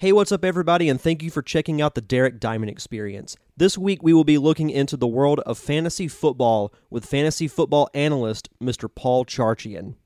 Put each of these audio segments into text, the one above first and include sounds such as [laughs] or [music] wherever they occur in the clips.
Hey, what's up, everybody, and thank you for checking out the Derek Diamond Experience. This week, we will be looking into the world of fantasy football with fantasy football analyst Mr. Paul Charchian.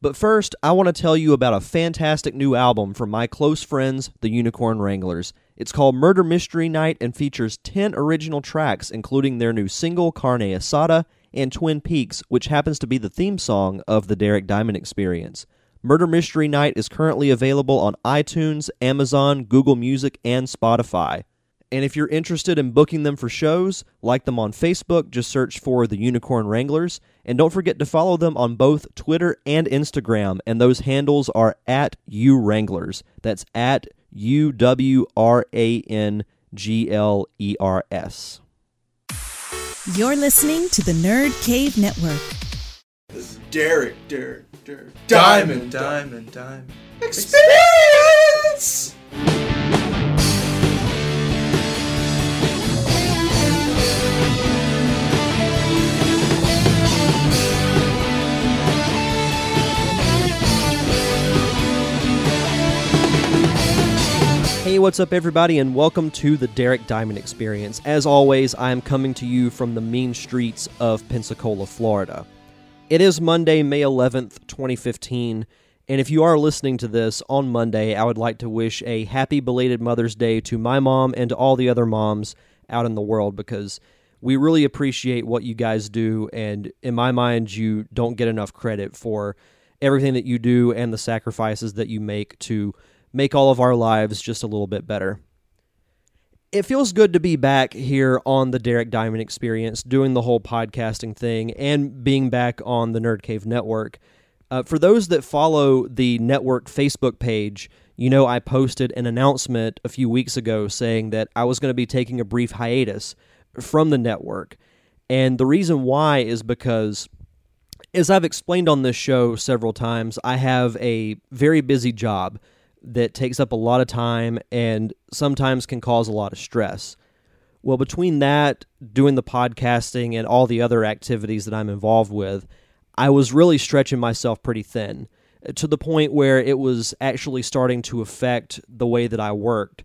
But first, I want to tell you about a fantastic new album from my close friends, the Unicorn Wranglers. It's called Murder Mystery Night and features 10 original tracks, including their new single, Carne Asada, and Twin Peaks, which happens to be the theme song of the Derek Diamond Experience. Murder Mystery Night is currently available on iTunes, Amazon, Google Music, and Spotify. And if you're interested in booking them for shows, like them on Facebook, just search for the Unicorn Wranglers. And don't forget to follow them on both Twitter and Instagram. And those handles are at U Wranglers. That's at U W R A N G L E R S. You're listening to the Nerd Cave Network. This is Derek, Derek, Derek. Diamond, diamond, diamond. Experience! Hey, what's up, everybody, and welcome to the Derek Diamond Experience. As always, I am coming to you from the mean streets of Pensacola, Florida. It is Monday, May 11th, 2015, and if you are listening to this on Monday, I would like to wish a happy belated Mother's Day to my mom and to all the other moms out in the world because we really appreciate what you guys do, and in my mind, you don't get enough credit for everything that you do and the sacrifices that you make to make all of our lives just a little bit better. It feels good to be back here on the Derek Diamond Experience, doing the whole podcasting thing, and being back on the Nerd Cave Network. Uh, for those that follow the network Facebook page, you know I posted an announcement a few weeks ago saying that I was going to be taking a brief hiatus from the network. And the reason why is because, as I've explained on this show several times, I have a very busy job that takes up a lot of time and sometimes can cause a lot of stress. Well, between that, doing the podcasting, and all the other activities that I'm involved with, I was really stretching myself pretty thin eh, to the point where it was actually starting to affect the way that I worked.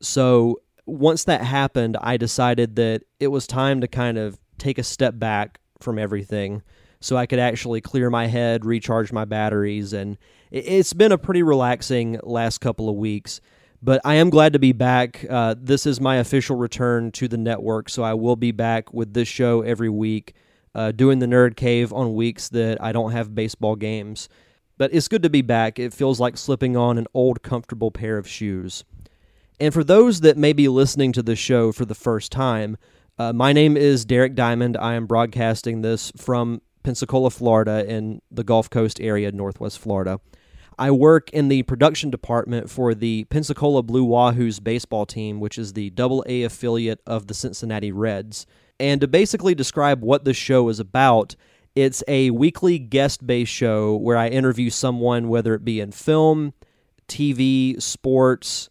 So, once that happened, I decided that it was time to kind of take a step back from everything so I could actually clear my head, recharge my batteries, and it's been a pretty relaxing last couple of weeks. But I am glad to be back. Uh, this is my official return to the network, so I will be back with this show every week, uh, doing the Nerd Cave on weeks that I don't have baseball games. But it's good to be back. It feels like slipping on an old, comfortable pair of shoes. And for those that may be listening to the show for the first time, uh, my name is Derek Diamond. I am broadcasting this from Pensacola, Florida, in the Gulf Coast area, Northwest Florida. I work in the production department for the Pensacola Blue Wahoos baseball team, which is the double A affiliate of the Cincinnati Reds. And to basically describe what the show is about, it's a weekly guest based show where I interview someone, whether it be in film, TV, sports,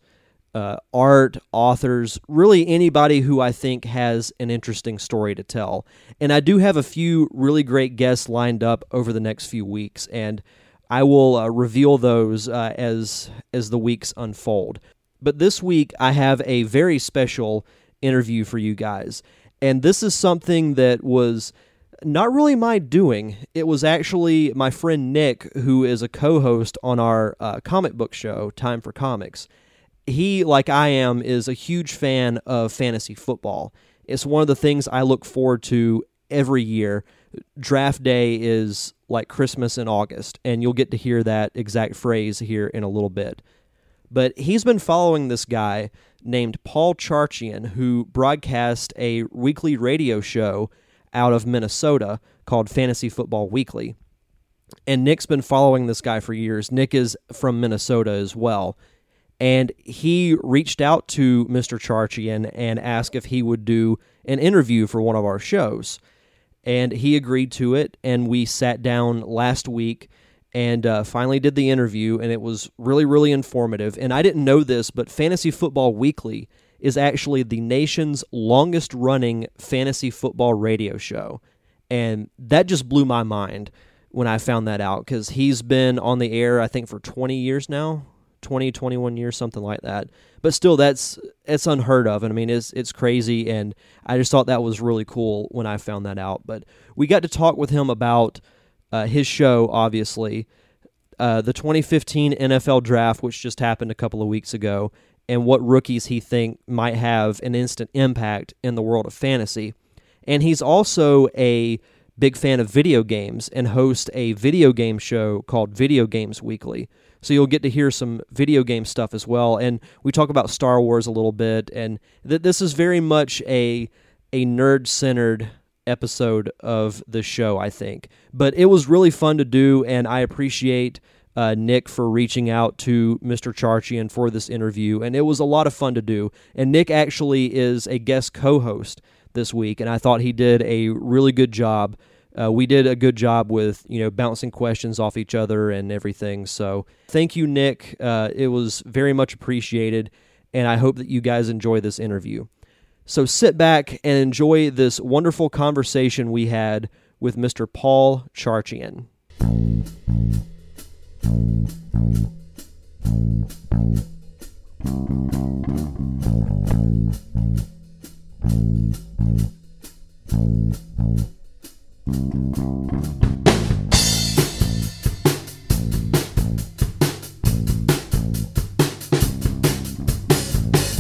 uh, art, authors, really anybody who I think has an interesting story to tell. And I do have a few really great guests lined up over the next few weeks, and I will uh, reveal those uh, as as the weeks unfold. But this week I have a very special interview for you guys, and this is something that was not really my doing. It was actually my friend Nick, who is a co-host on our uh, comic book show, Time for Comics he, like I am, is a huge fan of fantasy football. It's one of the things I look forward to every year. Draft day is like Christmas in August, and you'll get to hear that exact phrase here in a little bit. But he's been following this guy named Paul Charchian, who broadcast a weekly radio show out of Minnesota called Fantasy Football Weekly. And Nick's been following this guy for years. Nick is from Minnesota as well and he reached out to Mr. Charchian and asked if he would do an interview for one of our shows. And he agreed to it, and we sat down last week and uh, finally did the interview, and it was really, really informative. And I didn't know this, but Fantasy Football Weekly is actually the nation's longest running fantasy football radio show. And that just blew my mind when I found that out because he's been on the air, I think, for 20 years now, 20, 21 years, something like that. But still, that's it's unheard of, and I mean, it's it's crazy, and I just thought that was really cool when I found that out. But we got to talk with him about uh, his show, obviously, uh, the 2015 NFL Draft, which just happened a couple of weeks ago, and what rookies he think might have an instant impact in the world of fantasy. And he's also a big fan of video games and hosts a video game show called Video Games Weekly. So you'll get to hear some video game stuff as well. And we talk about Star Wars a little bit. And th- this is very much a a nerd centered episode of the show, I think. But it was really fun to do, and I appreciate uh, Nick for reaching out to Mr. Charchian for this interview. And it was a lot of fun to do. And Nick actually is a guest co host this week, and I thought he did a really good job. Uh, we did a good job with you know bouncing questions off each other and everything. So thank you, Nick. Uh, it was very much appreciated, and I hope that you guys enjoy this interview. So sit back and enjoy this wonderful conversation we had with Mr. Paul Charchian.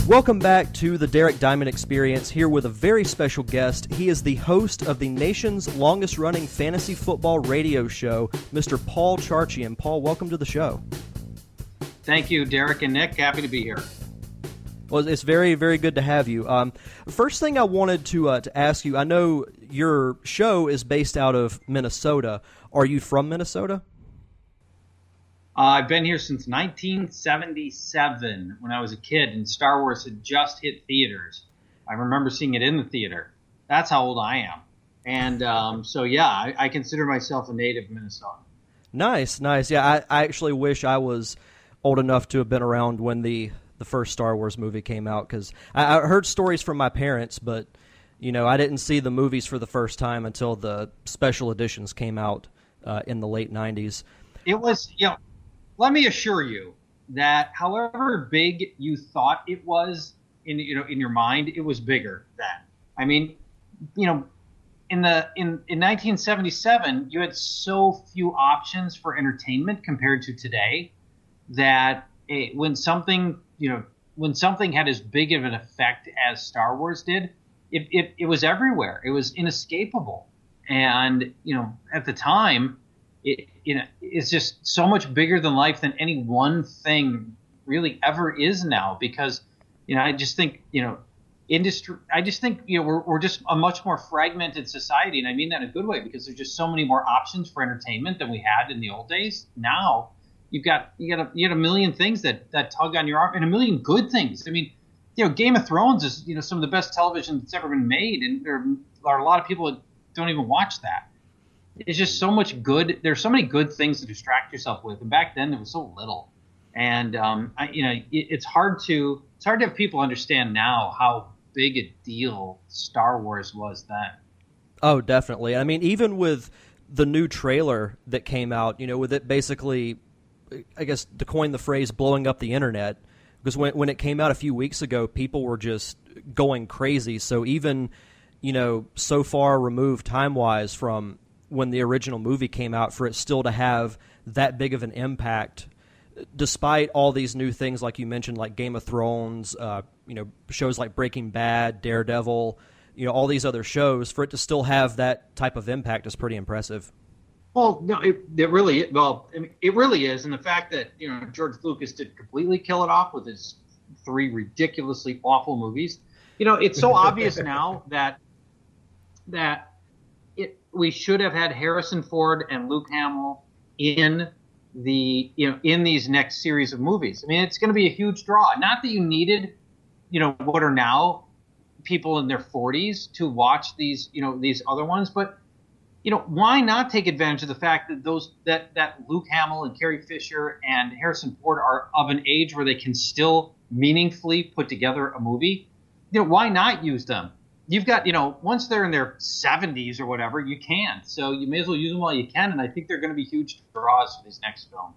Welcome back to the Derek Diamond Experience, here with a very special guest. He is the host of the nation's longest running fantasy football radio show, Mr. Paul Charchian. Paul, welcome to the show. Thank you, Derek and Nick. Happy to be here. Well, it's very, very good to have you. Um, first thing I wanted to uh, to ask you, I know your show is based out of Minnesota. Are you from Minnesota? Uh, I've been here since 1977 when I was a kid, and Star Wars had just hit theaters. I remember seeing it in the theater. That's how old I am. And um, so, yeah, I, I, consider myself a native Minnesota. Nice, nice. Yeah, I, I actually wish I was old enough to have been around when the the first Star Wars movie came out because I, I, heard stories from my parents, but you know I didn't see the movies for the first time until the special editions came out uh, in the late '90s. It was, you know, let me assure you that however big you thought it was in you know in your mind, it was bigger then. I mean, you know, in the in in 1977, you had so few options for entertainment compared to today that it, when something you know when something had as big of an effect as Star Wars did, it, it, it was everywhere. It was inescapable. And, you know, at the time, it, you know, it's just so much bigger than life than any one thing really ever is now because, you know, I just think, you know, industry, I just think, you know, we're, we're just a much more fragmented society. And I mean that in a good way because there's just so many more options for entertainment than we had in the old days. Now, you've got you got a you got a million things that that tug on your arm and a million good things. I mean, you know, Game of Thrones is you know some of the best television that's ever been made, and there are a lot of people that don't even watch that. It's just so much good. There's so many good things to distract yourself with, and back then there was so little. And um, I, you know, it, it's hard to it's hard to have people understand now how big a deal Star Wars was then. Oh, definitely. I mean, even with the new trailer that came out, you know, with it basically I guess to coin the phrase blowing up the internet because when when it came out a few weeks ago, people were just going crazy. So even you know so far removed time wise from when the original movie came out, for it still to have that big of an impact, despite all these new things like you mentioned, like Game of Thrones, uh, you know shows like Breaking Bad, Daredevil, you know all these other shows, for it to still have that type of impact is pretty impressive. Well, no, it, it really well, I mean, it really is, and the fact that you know George Lucas did completely kill it off with his three ridiculously awful movies. You know, it's so [laughs] obvious now that that it we should have had Harrison Ford and Luke Hamill in the you know in these next series of movies. I mean, it's going to be a huge draw. Not that you needed, you know, what are now people in their 40s to watch these you know these other ones, but you know, why not take advantage of the fact that those that that Luke Hamill and Carrie Fisher and Harrison Ford are of an age where they can still meaningfully put together a movie? You know, why not use them? You've got, you know, once they're in their 70s or whatever, you can. So you may as well use them while you can. And I think they're going to be huge draws for these next films.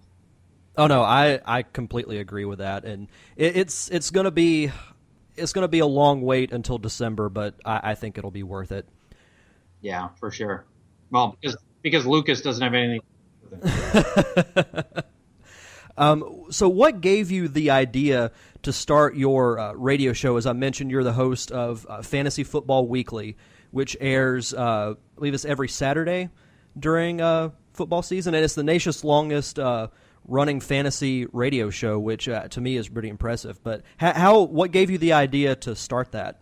Oh no, I, I completely agree with that, and it, it's it's gonna be it's gonna be a long wait until December, but I, I think it'll be worth it. Yeah, for sure. Well, because because Lucas doesn't have anything. [laughs] um, so, what gave you the idea to start your uh, radio show? As I mentioned, you're the host of uh, Fantasy Football Weekly, which airs, uh, I believe it's every Saturday during uh, football season, and it's the nation's longest uh, running fantasy radio show, which uh, to me is pretty impressive. But how, how, what gave you the idea to start that?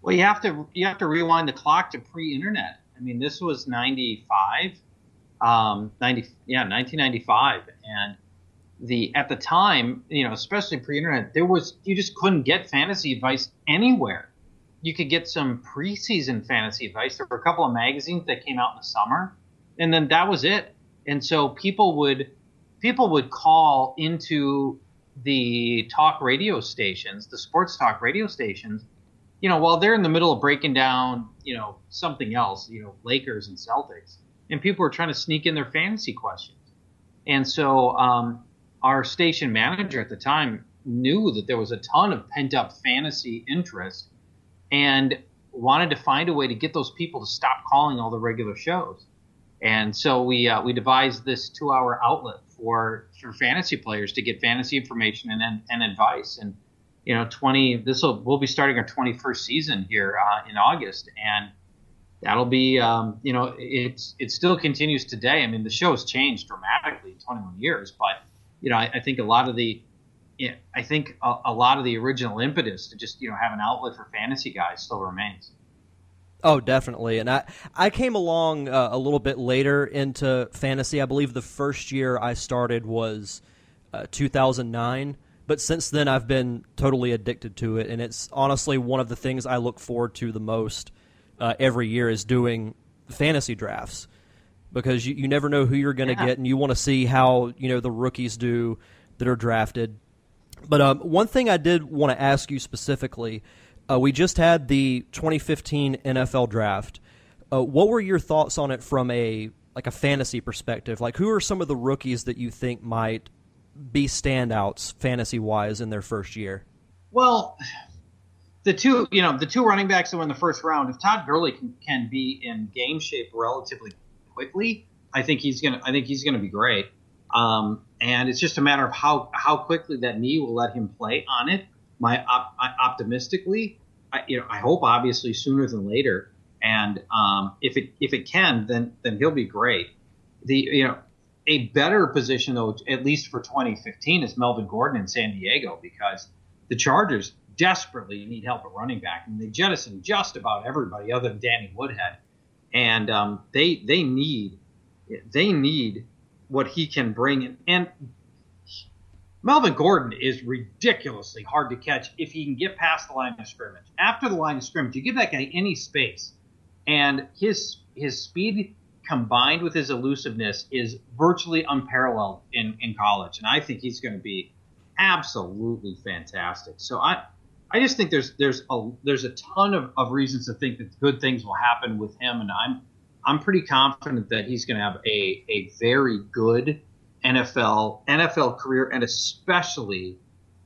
Well, you have to you have to rewind the clock to pre-internet. I mean, this was '95, um, 90 yeah, 1995, and the at the time, you know, especially pre-internet, there was you just couldn't get fantasy advice anywhere. You could get some preseason fantasy advice. There were a couple of magazines that came out in the summer, and then that was it. And so people would people would call into the talk radio stations, the sports talk radio stations, you know, while they're in the middle of breaking down, you know, something else, you know, Lakers and Celtics, and people were trying to sneak in their fantasy questions. And so um, our station manager at the time knew that there was a ton of pent up fantasy interest and wanted to find a way to get those people to stop calling all the regular shows. And so we uh, we devised this two hour outlet for for fantasy players to get fantasy information and and advice. And you know, 20 this will we'll be starting our 21st season here uh, in August, and that'll be um, you know it's it still continues today. I mean, the show has changed dramatically in 21 years, but you know, I, I think a lot of the I think a, a lot of the original impetus to just you know have an outlet for fantasy guys still remains. Oh, definitely. And I, I came along uh, a little bit later into fantasy. I believe the first year I started was uh, 2009. But since then, I've been totally addicted to it. And it's honestly one of the things I look forward to the most uh, every year is doing fantasy drafts because you, you never know who you're going to yeah. get and you want to see how, you know, the rookies do that are drafted. But um, one thing I did want to ask you specifically – uh, we just had the 2015 NFL draft. Uh, what were your thoughts on it from a like a fantasy perspective? Like, who are some of the rookies that you think might be standouts fantasy wise in their first year? Well, the two you know the two running backs that were in the first round. If Todd Gurley can, can be in game shape relatively quickly, I think he's gonna I think he's gonna be great. Um, and it's just a matter of how how quickly that knee will let him play on it my op- optimistically, I, you know, I hope obviously sooner than later. And um, if it if it can, then then he'll be great. The you know a better position though, at least for 2015, is Melvin Gordon in San Diego because the Chargers desperately need help at running back. And they jettisoned just about everybody other than Danny Woodhead, and um, they they need they need what he can bring. And Melvin Gordon is ridiculously hard to catch if he can get past the line of scrimmage. After the line of scrimmage, you give that guy any space, and his his speed combined with his elusiveness is virtually unparalleled in, in college. And I think he's going to be absolutely fantastic. So I I just think there's there's a there's a ton of, of reasons to think that good things will happen with him, and I'm I'm pretty confident that he's going to have a a very good NFL NFL career, and especially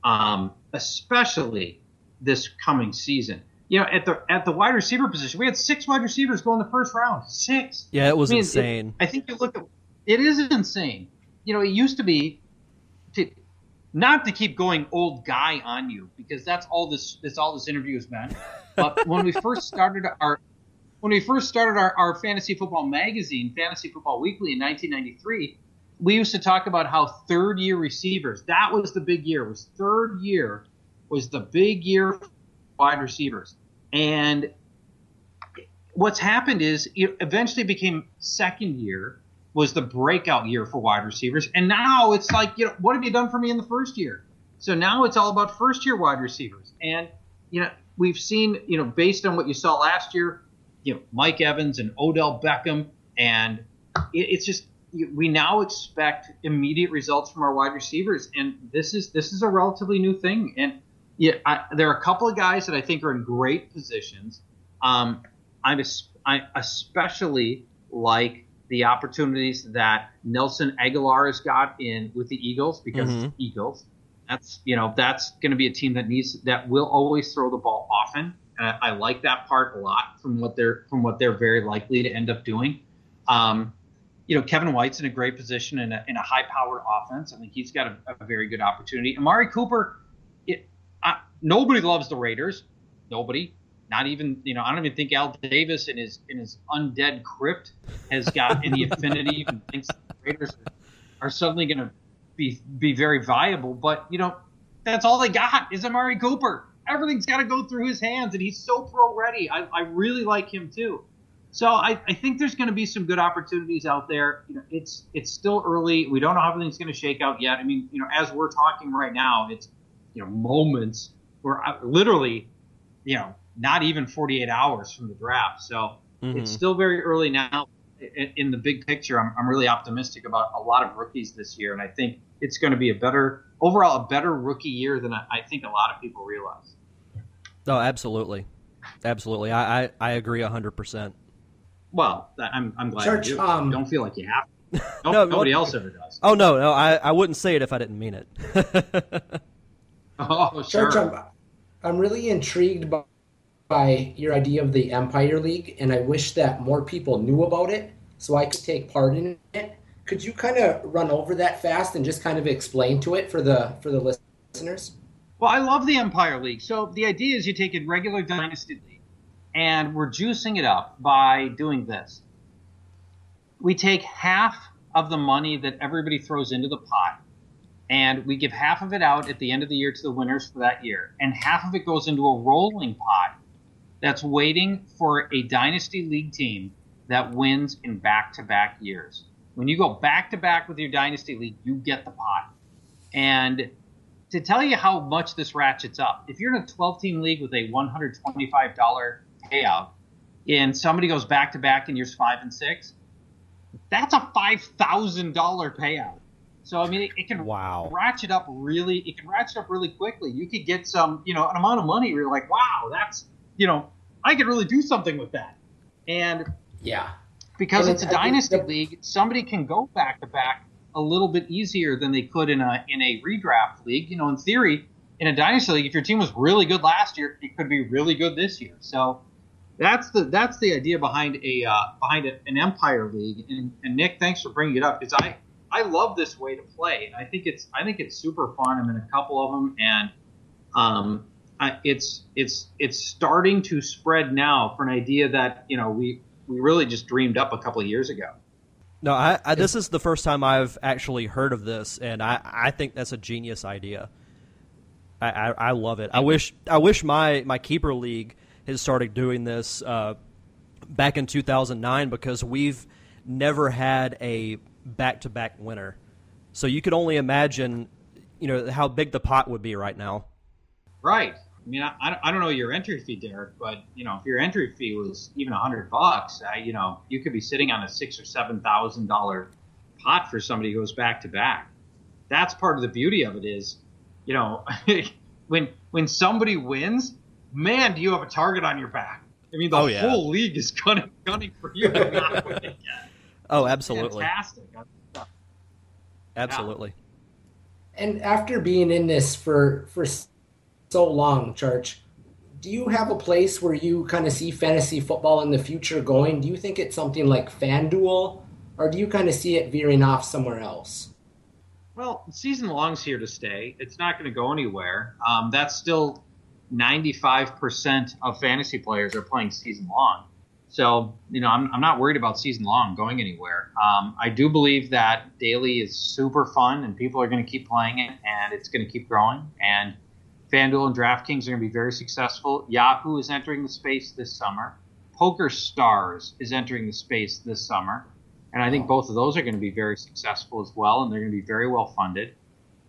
um, especially this coming season. You know, at the at the wide receiver position, we had six wide receivers go in the first round. Six. Yeah, it was I mean, insane. It, I think you look at it is insane. You know, it used to be to not to keep going old guy on you because that's all this that's all this interview has been. But [laughs] when we first started our when we first started our, our fantasy football magazine, Fantasy Football Weekly in 1993, we used to talk about how third year receivers that was the big year was third year was the big year wide receivers and what's happened is it eventually became second year was the breakout year for wide receivers. And now it's like you know what have you done for me in the first year? So now it's all about first year wide receivers. And you know we've seen you know based on what you saw last year you know mike evans and odell beckham and it, it's just we now expect immediate results from our wide receivers, and this is this is a relatively new thing. And yeah, I, there are a couple of guys that I think are in great positions. Um, I'm I especially like the opportunities that Nelson Agholor has got in with the Eagles because Mhm. it's Eagles. That's you know that's going to be a team that needs that will always throw the ball often. And I, I like that part a lot from what they're from what they're very likely to end up doing. Um, you know, Kevin White's in a great position in a, in a high powered offense. I think he's got a, a very good opportunity. Amari Cooper, nobody loves the Raiders. Nobody. Not even, you know, I don't even think Al Davis in his in his undead crypt has got any [laughs] affinity and thinks the Raiders are, are suddenly going to be be very viable. But you know, that's all they got is Amari Cooper. Everything's got to go through his hands, and he's so pro ready. I, I really like him too. So I, I think there's going to be some good opportunities out there. You know, it's it's still early. We don't know how everything's going to shake out yet. I mean, you know, as we're talking right now, it's you know moments. We're uh, literally, you know, not even 48 hours from the draft. So Mhm. it's still very early now. In, in the big picture, I'm, I'm really optimistic about a lot of rookies this year, and I think it's going to be a better overall a better rookie year than I, I think a lot of people realize. Oh, absolutely, absolutely. I I, I agree hundred percent. Well, I'm I'm glad Church, you do. um, don't feel like you have. To. [laughs] No, No, nobody what- else ever does. Oh no, no, I, I wouldn't say it if I didn't mean it. [laughs] Oh, sure. Church, I'm, I'm really intrigued by, by your idea of the Empire League, and I wish that more people knew about it so I could take part in it. Could you kind of run over that fast and just kind of explain to it for the for the listeners? Well, I love the Empire League. So the idea is you take a regular Dynasty League, and we're juicing it up by doing this. We take half of the money that everybody throws into the pot, and we give half of it out at the end of the year to the winners for that year, and half of it goes into a rolling pot that's waiting for a Dynasty League team that wins in back-to-back years. When you go back-to-back with your Dynasty League, you get the pot. And to tell you how much this ratchets up, if you're in a 12 team league with a $125 payout and somebody goes back to back in years five and six, that's a $5,000 payout. So, I mean, it, it can Wow. ratchet up really, it can ratchet up really quickly. You could get some, you know, an amount of money where you're like, wow, that's, you know, I could really do something with that. And Yeah. because And it's a I think dynasty the- league, somebody can go back to back a little bit easier than they could in a in a redraft league. You know, in theory, in a dynasty league, if your team was really good last year, it could be really good this year. So that's the that's the idea behind a uh, behind a, an empire league. And, and Nick, thanks for bringing it up because I I love this way to play. And I think it's I think it's super fun. I'm in a couple of them, and um, I, it's it's it's starting to spread now for an idea that you know we we really just dreamed up a couple of years ago. No, I, I this is the first time I've actually heard of this, and I, I think that's a genius idea. I, I, I love it. I wish I wish my, my keeper league had started doing this uh, back in 2009 because we've never had a back to back winner. So you could only imagine, you know, how big the pot would be right now. Right. I mean, I, I don't- know your entry fee, Derek, but you know, if your entry fee was even a hundred bucks, uh, you know, you could be sitting on a six or seven thousand dollar pot for somebody who goes back to back. That's part of the beauty of it is, you know, [laughs] when when somebody wins, man, do you have a target on your back? I mean, the Oh, yeah. whole league is gunning, gunning for you to not win again. Oh, absolutely, Fantastic. absolutely. And after being in this for for so long, Church, do you have a place where you kind of see fantasy football in the future going? Do you think it's something like FanDuel, or do you kind of see it veering off somewhere else? Well, season long's here to stay. It's not going to go anywhere. Um, that's still 95% of fantasy players are playing season long. So, you know, I'm, I'm not worried about season long going anywhere. Um, I do believe that daily is super fun and people are going to keep playing it and it's going to keep growing. And FanDuel and DraftKings are going to be very successful. Yahoo is entering the space this summer. Poker Stars is entering the space this summer. And I think both of those are going to be very successful as well, and they're going to be very well funded.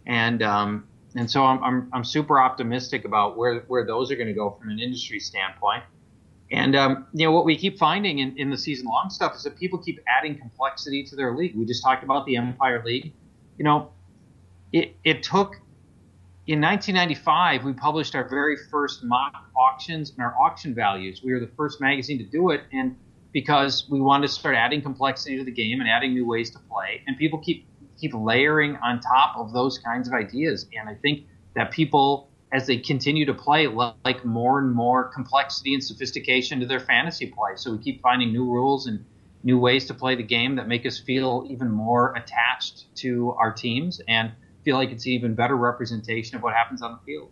And um, and so I'm, I'm, I'm super optimistic about where, where those are going to go from an industry standpoint. And um, you know what we keep finding in, in the season long stuff is that people keep adding complexity to their league. We just talked about the Empire League. You know, it it took in 1995 we published our very first mock auctions and our auction values. We were the first magazine to do it, and because we wanted to start adding complexity to the game and adding new ways to play. And people keep keep layering on top of those kinds of ideas. And I think that people, as they continue to play, like more and more complexity and sophistication to their fantasy play. So we keep finding new rules and new ways to play the game that make us feel even more attached to our teams and feel like it's even better representation of what happens on the field.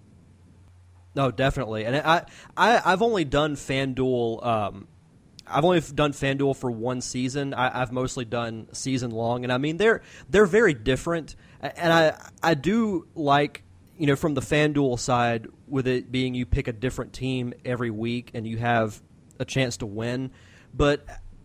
No, definitely. And I, I I've only done FanDuel. Um, I've only done FanDuel for one season. I, have mostly done season long, and I mean they're they're very different. And I I do like you know from the FanDuel side with it being you pick a different team every week and you have a chance to win. But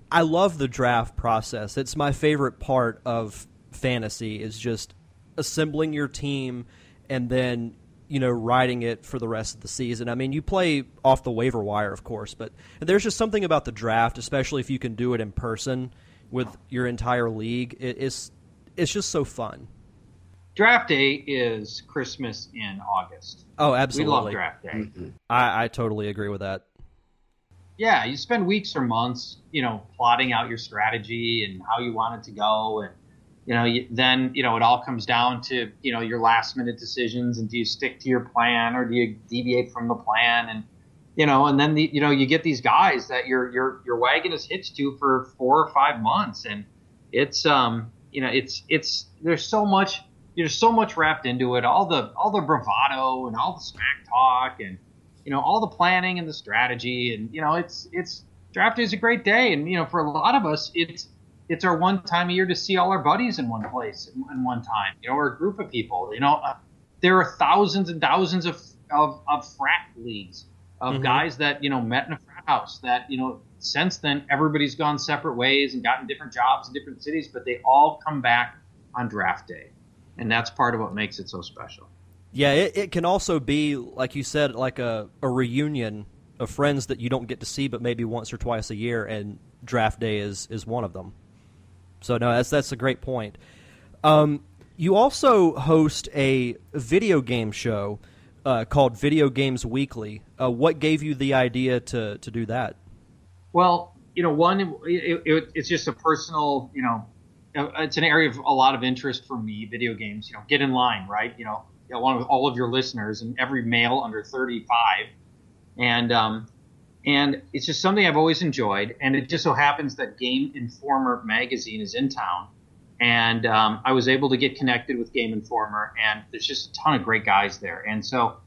I love the draft process. It's my favorite part of fantasy is just assembling your team and then you know riding it for the rest of the season. I mean, you play off the waiver wire, of course, but there's just something about the draft, especially if you can do it in person with your entire league. it's it's just so fun. Draft day is Christmas in August. Oh, absolutely. We love draft day. Mm-hmm. I, I totally agree with that. Yeah, you spend weeks or months, you know, plotting out your strategy and how you want it to go, and you know, you, then you know it all comes down to you know your last minute decisions and do you stick to your plan or do you deviate from the plan and you know, and then the, you know you get these guys that your your your wagon is hitched to for four or five months and it's um you know it's it's there's so much there's so much wrapped into it all the all the bravado and all the smack talk and you know all the planning and the strategy and you know it's it's draft day is a great day and you know for a lot of us it's it's our one time a year to see all our buddies in one place in, one time. You know, we're a group of people. You know, uh, there are thousands and thousands of of, of frat leagues of mm-hmm. guys that you know met in a frat house. That you know, since then everybody's gone separate ways and gotten different jobs in different cities, but they all come back on draft day, and that's part of what makes it so special. Yeah, it, it can also be like you said, like a, a reunion of friends that you don't get to see, but maybe once or twice a year, and draft day is is one of them. So no, that's that's a great point. Um, you also host a video game show uh, called Video Games Weekly. Uh, what gave you the idea to to do that? Well, you know, one, it, it, it's just a personal, you know, it's an area of a lot of interest for me. Video games, you know, get in line, right? You know, along with all of your listeners and every male under 35, and um, and it's just something I've always enjoyed. And it just so happens that Game Informer magazine is in town, and um, I was able to get connected with Game Informer, and there's just a ton of great guys there. And so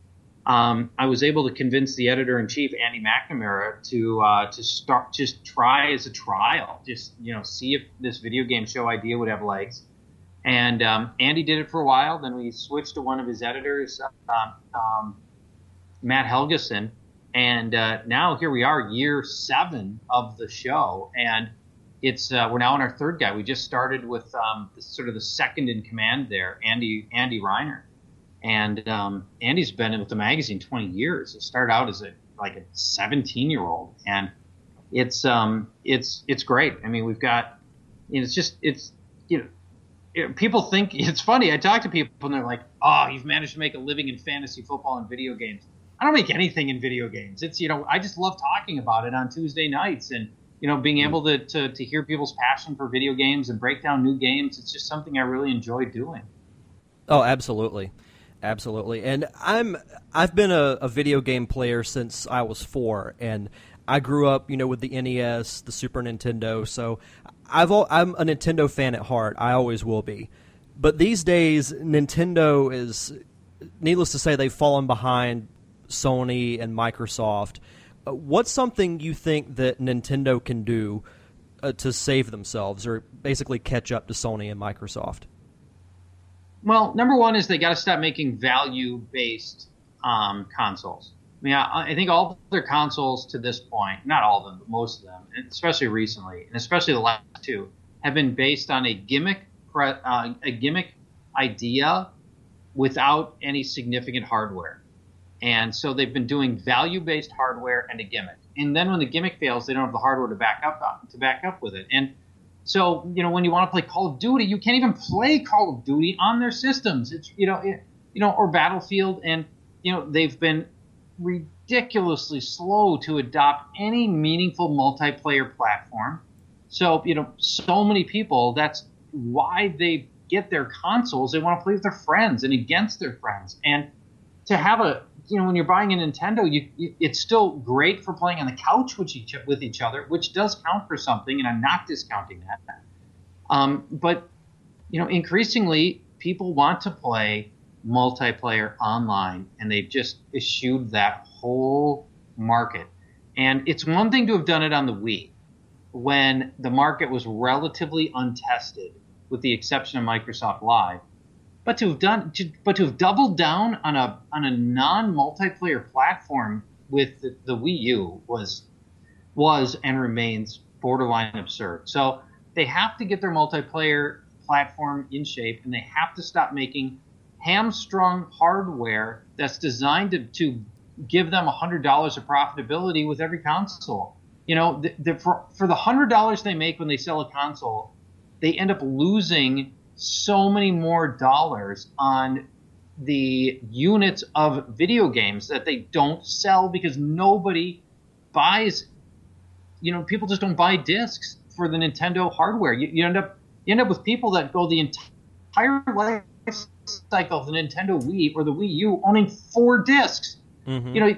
um, I was able to convince the editor in chief, Andy McNamara, to uh, to start just try as a trial, just you know see if this video game show idea would have legs. And um, Andy did it for a while. Then we switched to one of his editors, uh, um, Matt Helgeson and uh, now here we are, year seven of the show, and it's uh, we're now on our third guy. We just started with um, sort of the second in command there, Andy Andy Reiner, and um, Andy's been with the magazine 20 years. It started out as a like a 17 year old, and it's um it's it's great. I mean, we've got you know, it's just it's you know people think [laughs] it's funny. I talk to people and they're like, "Oh, you've managed to make a living in fantasy football and video games." I don't make anything in video games. It's you know I just love talking about it on Tuesday nights and you know being able to, to, to hear people's passion for video games and break down new games. It's just something I really enjoy doing. Oh, absolutely, absolutely. And I'm I've been a, a video game player since I was four, and I grew up you know with the NES, the Super Nintendo. So I've all, I'm a Nintendo fan at heart. I always will be. But these days, Nintendo is needless to say, they've fallen behind Sony and Microsoft. Uh, what's something you think that Nintendo can do uh, to save themselves or basically catch up to Sony and Microsoft? Well, number one is they got to stop making value based um, consoles. I mean, I, I, think all their consoles to this point, not all of them, but most of them, especially recently, and especially the last two, have been based on a gimmick, uh, a gimmick idea without any significant hardware. And so they've been doing value-based hardware and a gimmick. And then when the gimmick fails, they don't have the hardware to back up on, to back up with it. And so you know when you want to play Call of Duty, you can't even play Call of Duty on their systems. It's you know it, you know or Battlefield, and you know they've been ridiculously slow to adopt any meaningful multiplayer platform. So, you know, so many people, that's why they get their consoles. They want to play with their friends and against their friends. And to have a, you know, when you're buying a Nintendo, you, you, it's still great for playing on the couch with each, with each other, which does count for something, and I'm not discounting that. Um, but, you know, increasingly, people want to play multiplayer online, and they've just eschewed that whole market. And it's one thing to have done it on the Wii when the market was relatively untested, with the exception of Microsoft Live. But to have done, to, but to have doubled down on a on a non multiplayer platform with the, the Wii U was was and remains borderline absurd. So they have to get their multiplayer platform in shape, and they have to stop making hamstrung hardware that's designed to, to give them $100 of profitability with every console. You know, the, the, for, for the $100 they make when they sell a console, they end up losing so many more dollars on the units of video games that they don't sell because nobody buys you know people just don't buy discs for the Nintendo hardware. You, you end up you end up with people that go the entire life cycle of the Nintendo Wii or the Wii U owning four discs. Mm-hmm. you know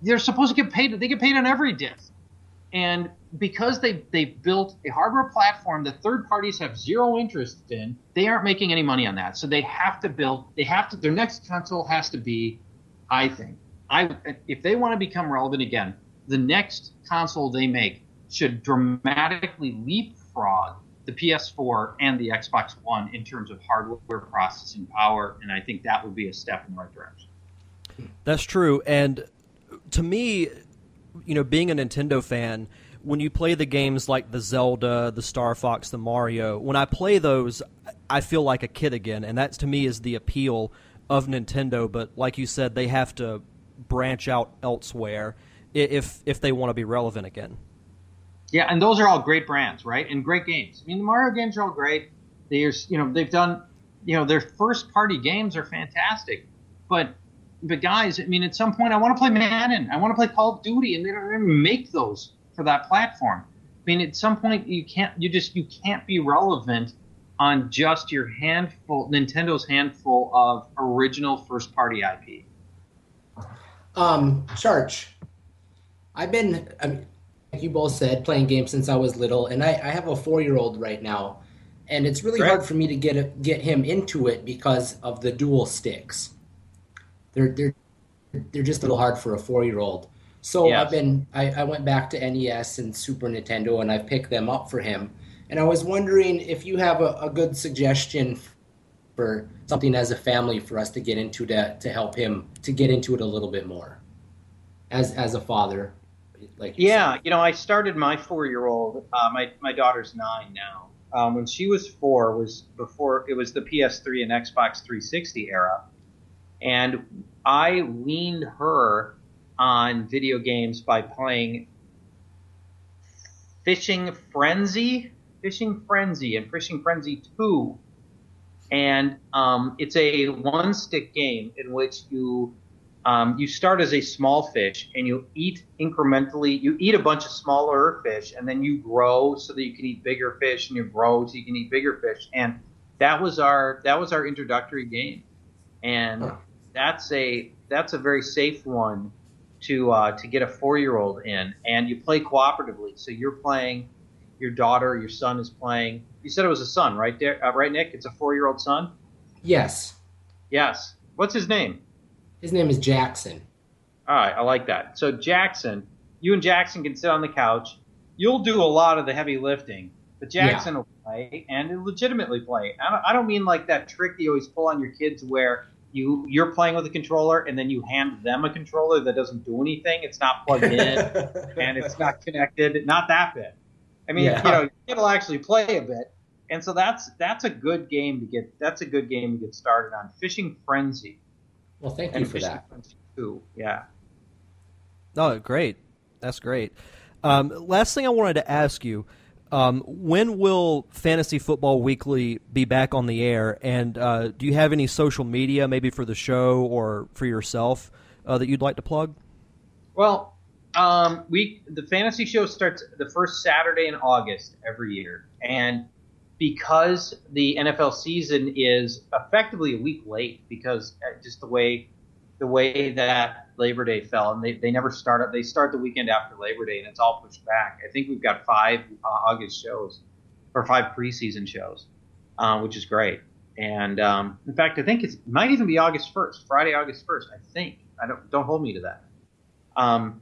they're supposed to get paid they get paid on every disc. And because they they built a hardware platform that third parties have zero interest in, they aren't making any money on that. So they have to build. They have to. Their next console has to be, I think, I if they want to become relevant again, the next console they make should dramatically leapfrog the PS4 and the Xbox One in terms of hardware processing power, and I think that would be a step in the right direction. That's true, and to me, you know, being a Nintendo fan when you play the games like the Zelda, the Star Fox, the Mario, when I play those, I feel like a kid again, and that to me is the appeal of Nintendo. But like you said, they have to branch out elsewhere if if they want to be relevant again. Yeah, and those are all great brands, right? And great games. I mean, the Mario games are all great. There's, you know, they've done, you know, their first party games are fantastic, but but guys, I mean, at some point, I want to play Madden, I want to play Call of Duty, and they don't even make those for that platform. I mean, at some point you can't you just you can't be relevant on just your handful Nintendo's handful of original first party IP. Um, Charge. I've been, I mean, like you both said, playing games since I was little, and I, I have a four year old right now, and it's really hard for me to get get him into it because of the dual sticks. They're they're they're just a little hard for a four year old. So yes. I've been I, I went back to NES and Super Nintendo and I've picked them up for him. And I was wondering if you have a, a good suggestion for something as a family for us to get into to to help him to get into it a little bit more as as a father. Like you yeah, said. you know, I started my four year old. Uh, my my daughter's nine now. Um, when she was four, was before it was the PS3 and Xbox 360 era, and I weaned her on video games by playing Feeding Frenzy, Feeding Frenzy, and Feeding Frenzy 2. And um, it's a one stick game in which you um, you start as a small fish and you eat incrementally. You eat a bunch of smaller fish and then you grow so that you can eat bigger fish and you grow so you can eat bigger fish. And that was our that was our introductory game, and that's a that's a very safe one to uh, to get a four year old in, and you play cooperatively. So you're playing, your daughter, your son is playing. You said it was a son, right? There, uh, right, Nick? It's a four year old son. Yes. Yes. What's his name? His name is Jackson. All right, I like that. So Jackson, you and Jackson can sit on the couch. You'll do a lot of the heavy lifting, but Jackson yeah. will play and legitimately play. I don't, I don't mean like that trick you always pull on your kids where you you're playing with a controller and then you hand them a controller that doesn't do anything. It's not plugged in [laughs] and it's not connected. Not that bit. I mean, yeah. you know, it'll actually play a bit. And so that's that's a good game to get. That's a good game to get started on. Feeding Frenzy. Well, thank you for Fishing that. Frenzy too. Yeah. Oh, great. That's great. Um, last thing I wanted to ask you um, when will Fantasy Football Weekly be back on the air? And uh, do you have any social media, maybe for the show or for yourself, uh, that you'd like to plug? Well, um, we the fantasy show starts the first Saturday in August every year, and because the NFL season is effectively a week late because uh, just the way the way that Labor Day fell, and they, they never start up. They start the weekend after Labor Day, and it's all pushed back. I think we've got five uh, August shows or five preseason shows, uh, which is great. And um, in fact, I think it might even be August first, Friday, August first. I think. I don't don't hold me to that. Um,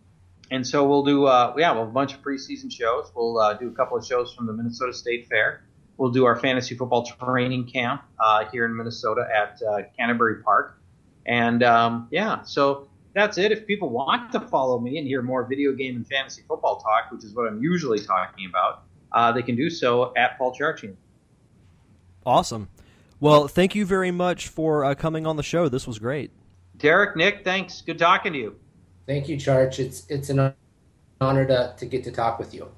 and so we'll do uh, yeah, we'll have a bunch of preseason shows. We'll uh, do a couple of shows from the Minnesota State Fair. We'll do our fantasy football training camp uh, here in Minnesota at uh, Canterbury Park. And um, yeah, so that's it. If people want to follow me and hear more video game and fantasy football talk, which is what I'm usually talking about, uh, they can do so at Paul Charchian. Awesome. Well, thank you very much for uh, coming on the show. This was great. Derek, Nick, thanks. Good talking to you. Thank you, Charch. It's it's an honor to, to get to talk with you.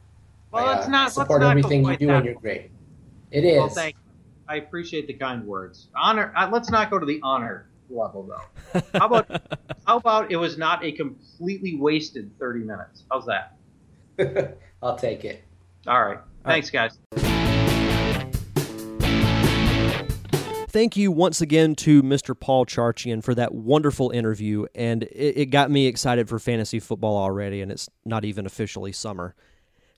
Well, I, let's uh, not support let's not everything go you do, that and you're great. It is. Well, thank. I appreciate the kind words. Honor. Uh, let's not go to the honor level though. How about [laughs] how about it was not a completely wasted 30 minutes? How's that? [laughs] I'll take it. All right. Thanks, guys. Thank you once again to Mr. Paul Charchian for that wonderful interview, and it, it got me excited for fantasy football already, and it's not even officially summer.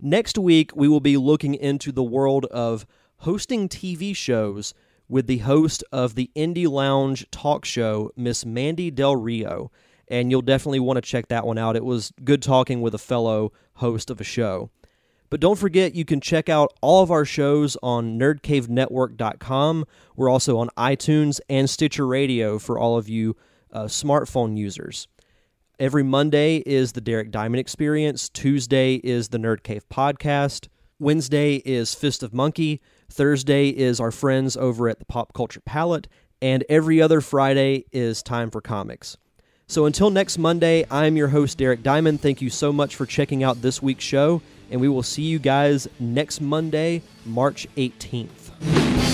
Next week, we will be looking into the world of hosting TV shows with the host of the Indie Lounge talk show, Miss Mandy Del Rio. And you'll definitely want to check that one out. It was good talking with a fellow host of a show. But don't forget, you can check out all of our shows on nerdcavenetwork.com. We're also on iTunes and Stitcher Radio for all of you uh, smartphone users. Every Monday is the Derek Diamond Experience. Tuesday is the Nerd Cave Podcast. Wednesday is Fist of Monkey. Thursday is our friends over at the Pop Culture Palette. And every other Friday is Time for Comics. So until next Monday, I'm your host, Derek Diamond. Thank you so much for checking out this week's show, and we will see you guys next Monday, March 18th.